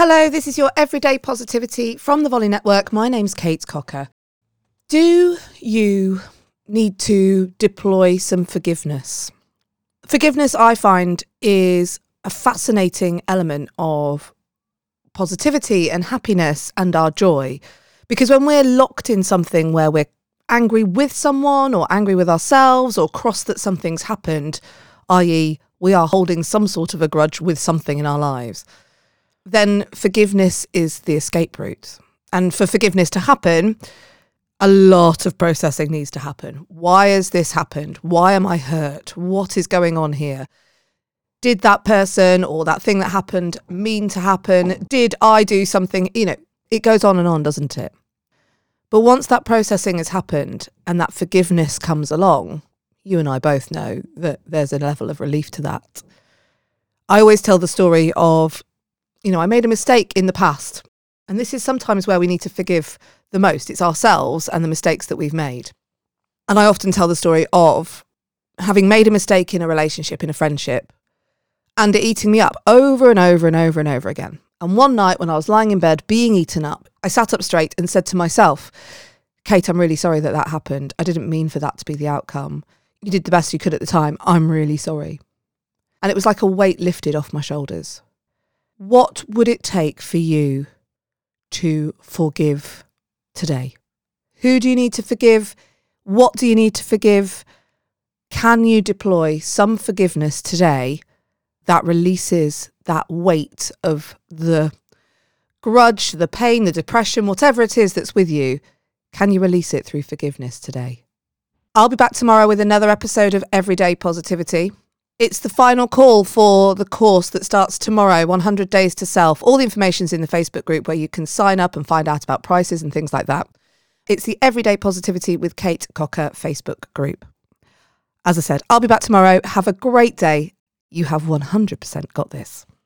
Hello, this is your Everyday Positivity from the Volley Network. My name's Kate Cocker. Do you need to deploy some forgiveness? Forgiveness, I find, is a fascinating element of positivity and happiness and our joy. Because when we're locked in something where we're angry with someone or angry with ourselves or cross that something's happened, i.e., we are holding some sort of a grudge with something in our lives, then forgiveness is the escape route. And for forgiveness to happen, a lot of processing needs to happen. Why has this happened? Why am I hurt? What is going on here? Did that person or that thing that happened mean to happen? Did I do something? You know, it goes on and on, doesn't it? But once that processing has happened and that forgiveness comes along, you and I both know that there's a level of relief to that. I always tell the story of, you know, I made a mistake in the past. And this is sometimes where we need to forgive the most. It's ourselves and the mistakes that we've made. And I often tell the story of having made a mistake in a relationship, in a friendship, and it eating me up over and over and over and over again. And one night when I was lying in bed being eaten up, I sat up straight and said to myself, Kate, I'm really sorry that that happened. I didn't mean for that to be the outcome. You did the best you could at the time. I'm really sorry. And it was like a weight lifted off my shoulders. What would it take for you to forgive today? Who do you need to forgive? What do you need to forgive? Can you deploy some forgiveness today that releases that weight of the grudge, the pain, the depression, whatever it is that's with you? Can you release it through forgiveness today? I'll be back tomorrow with another episode of Everyday Positivity. It's the final call for the course that starts tomorrow 100 Days to Self. All the information's in the Facebook group where you can sign up and find out about prices and things like that. It's the Everyday Positivity with Kate Cocker Facebook group. As I said, I'll be back tomorrow. Have a great day. You have 100% got this.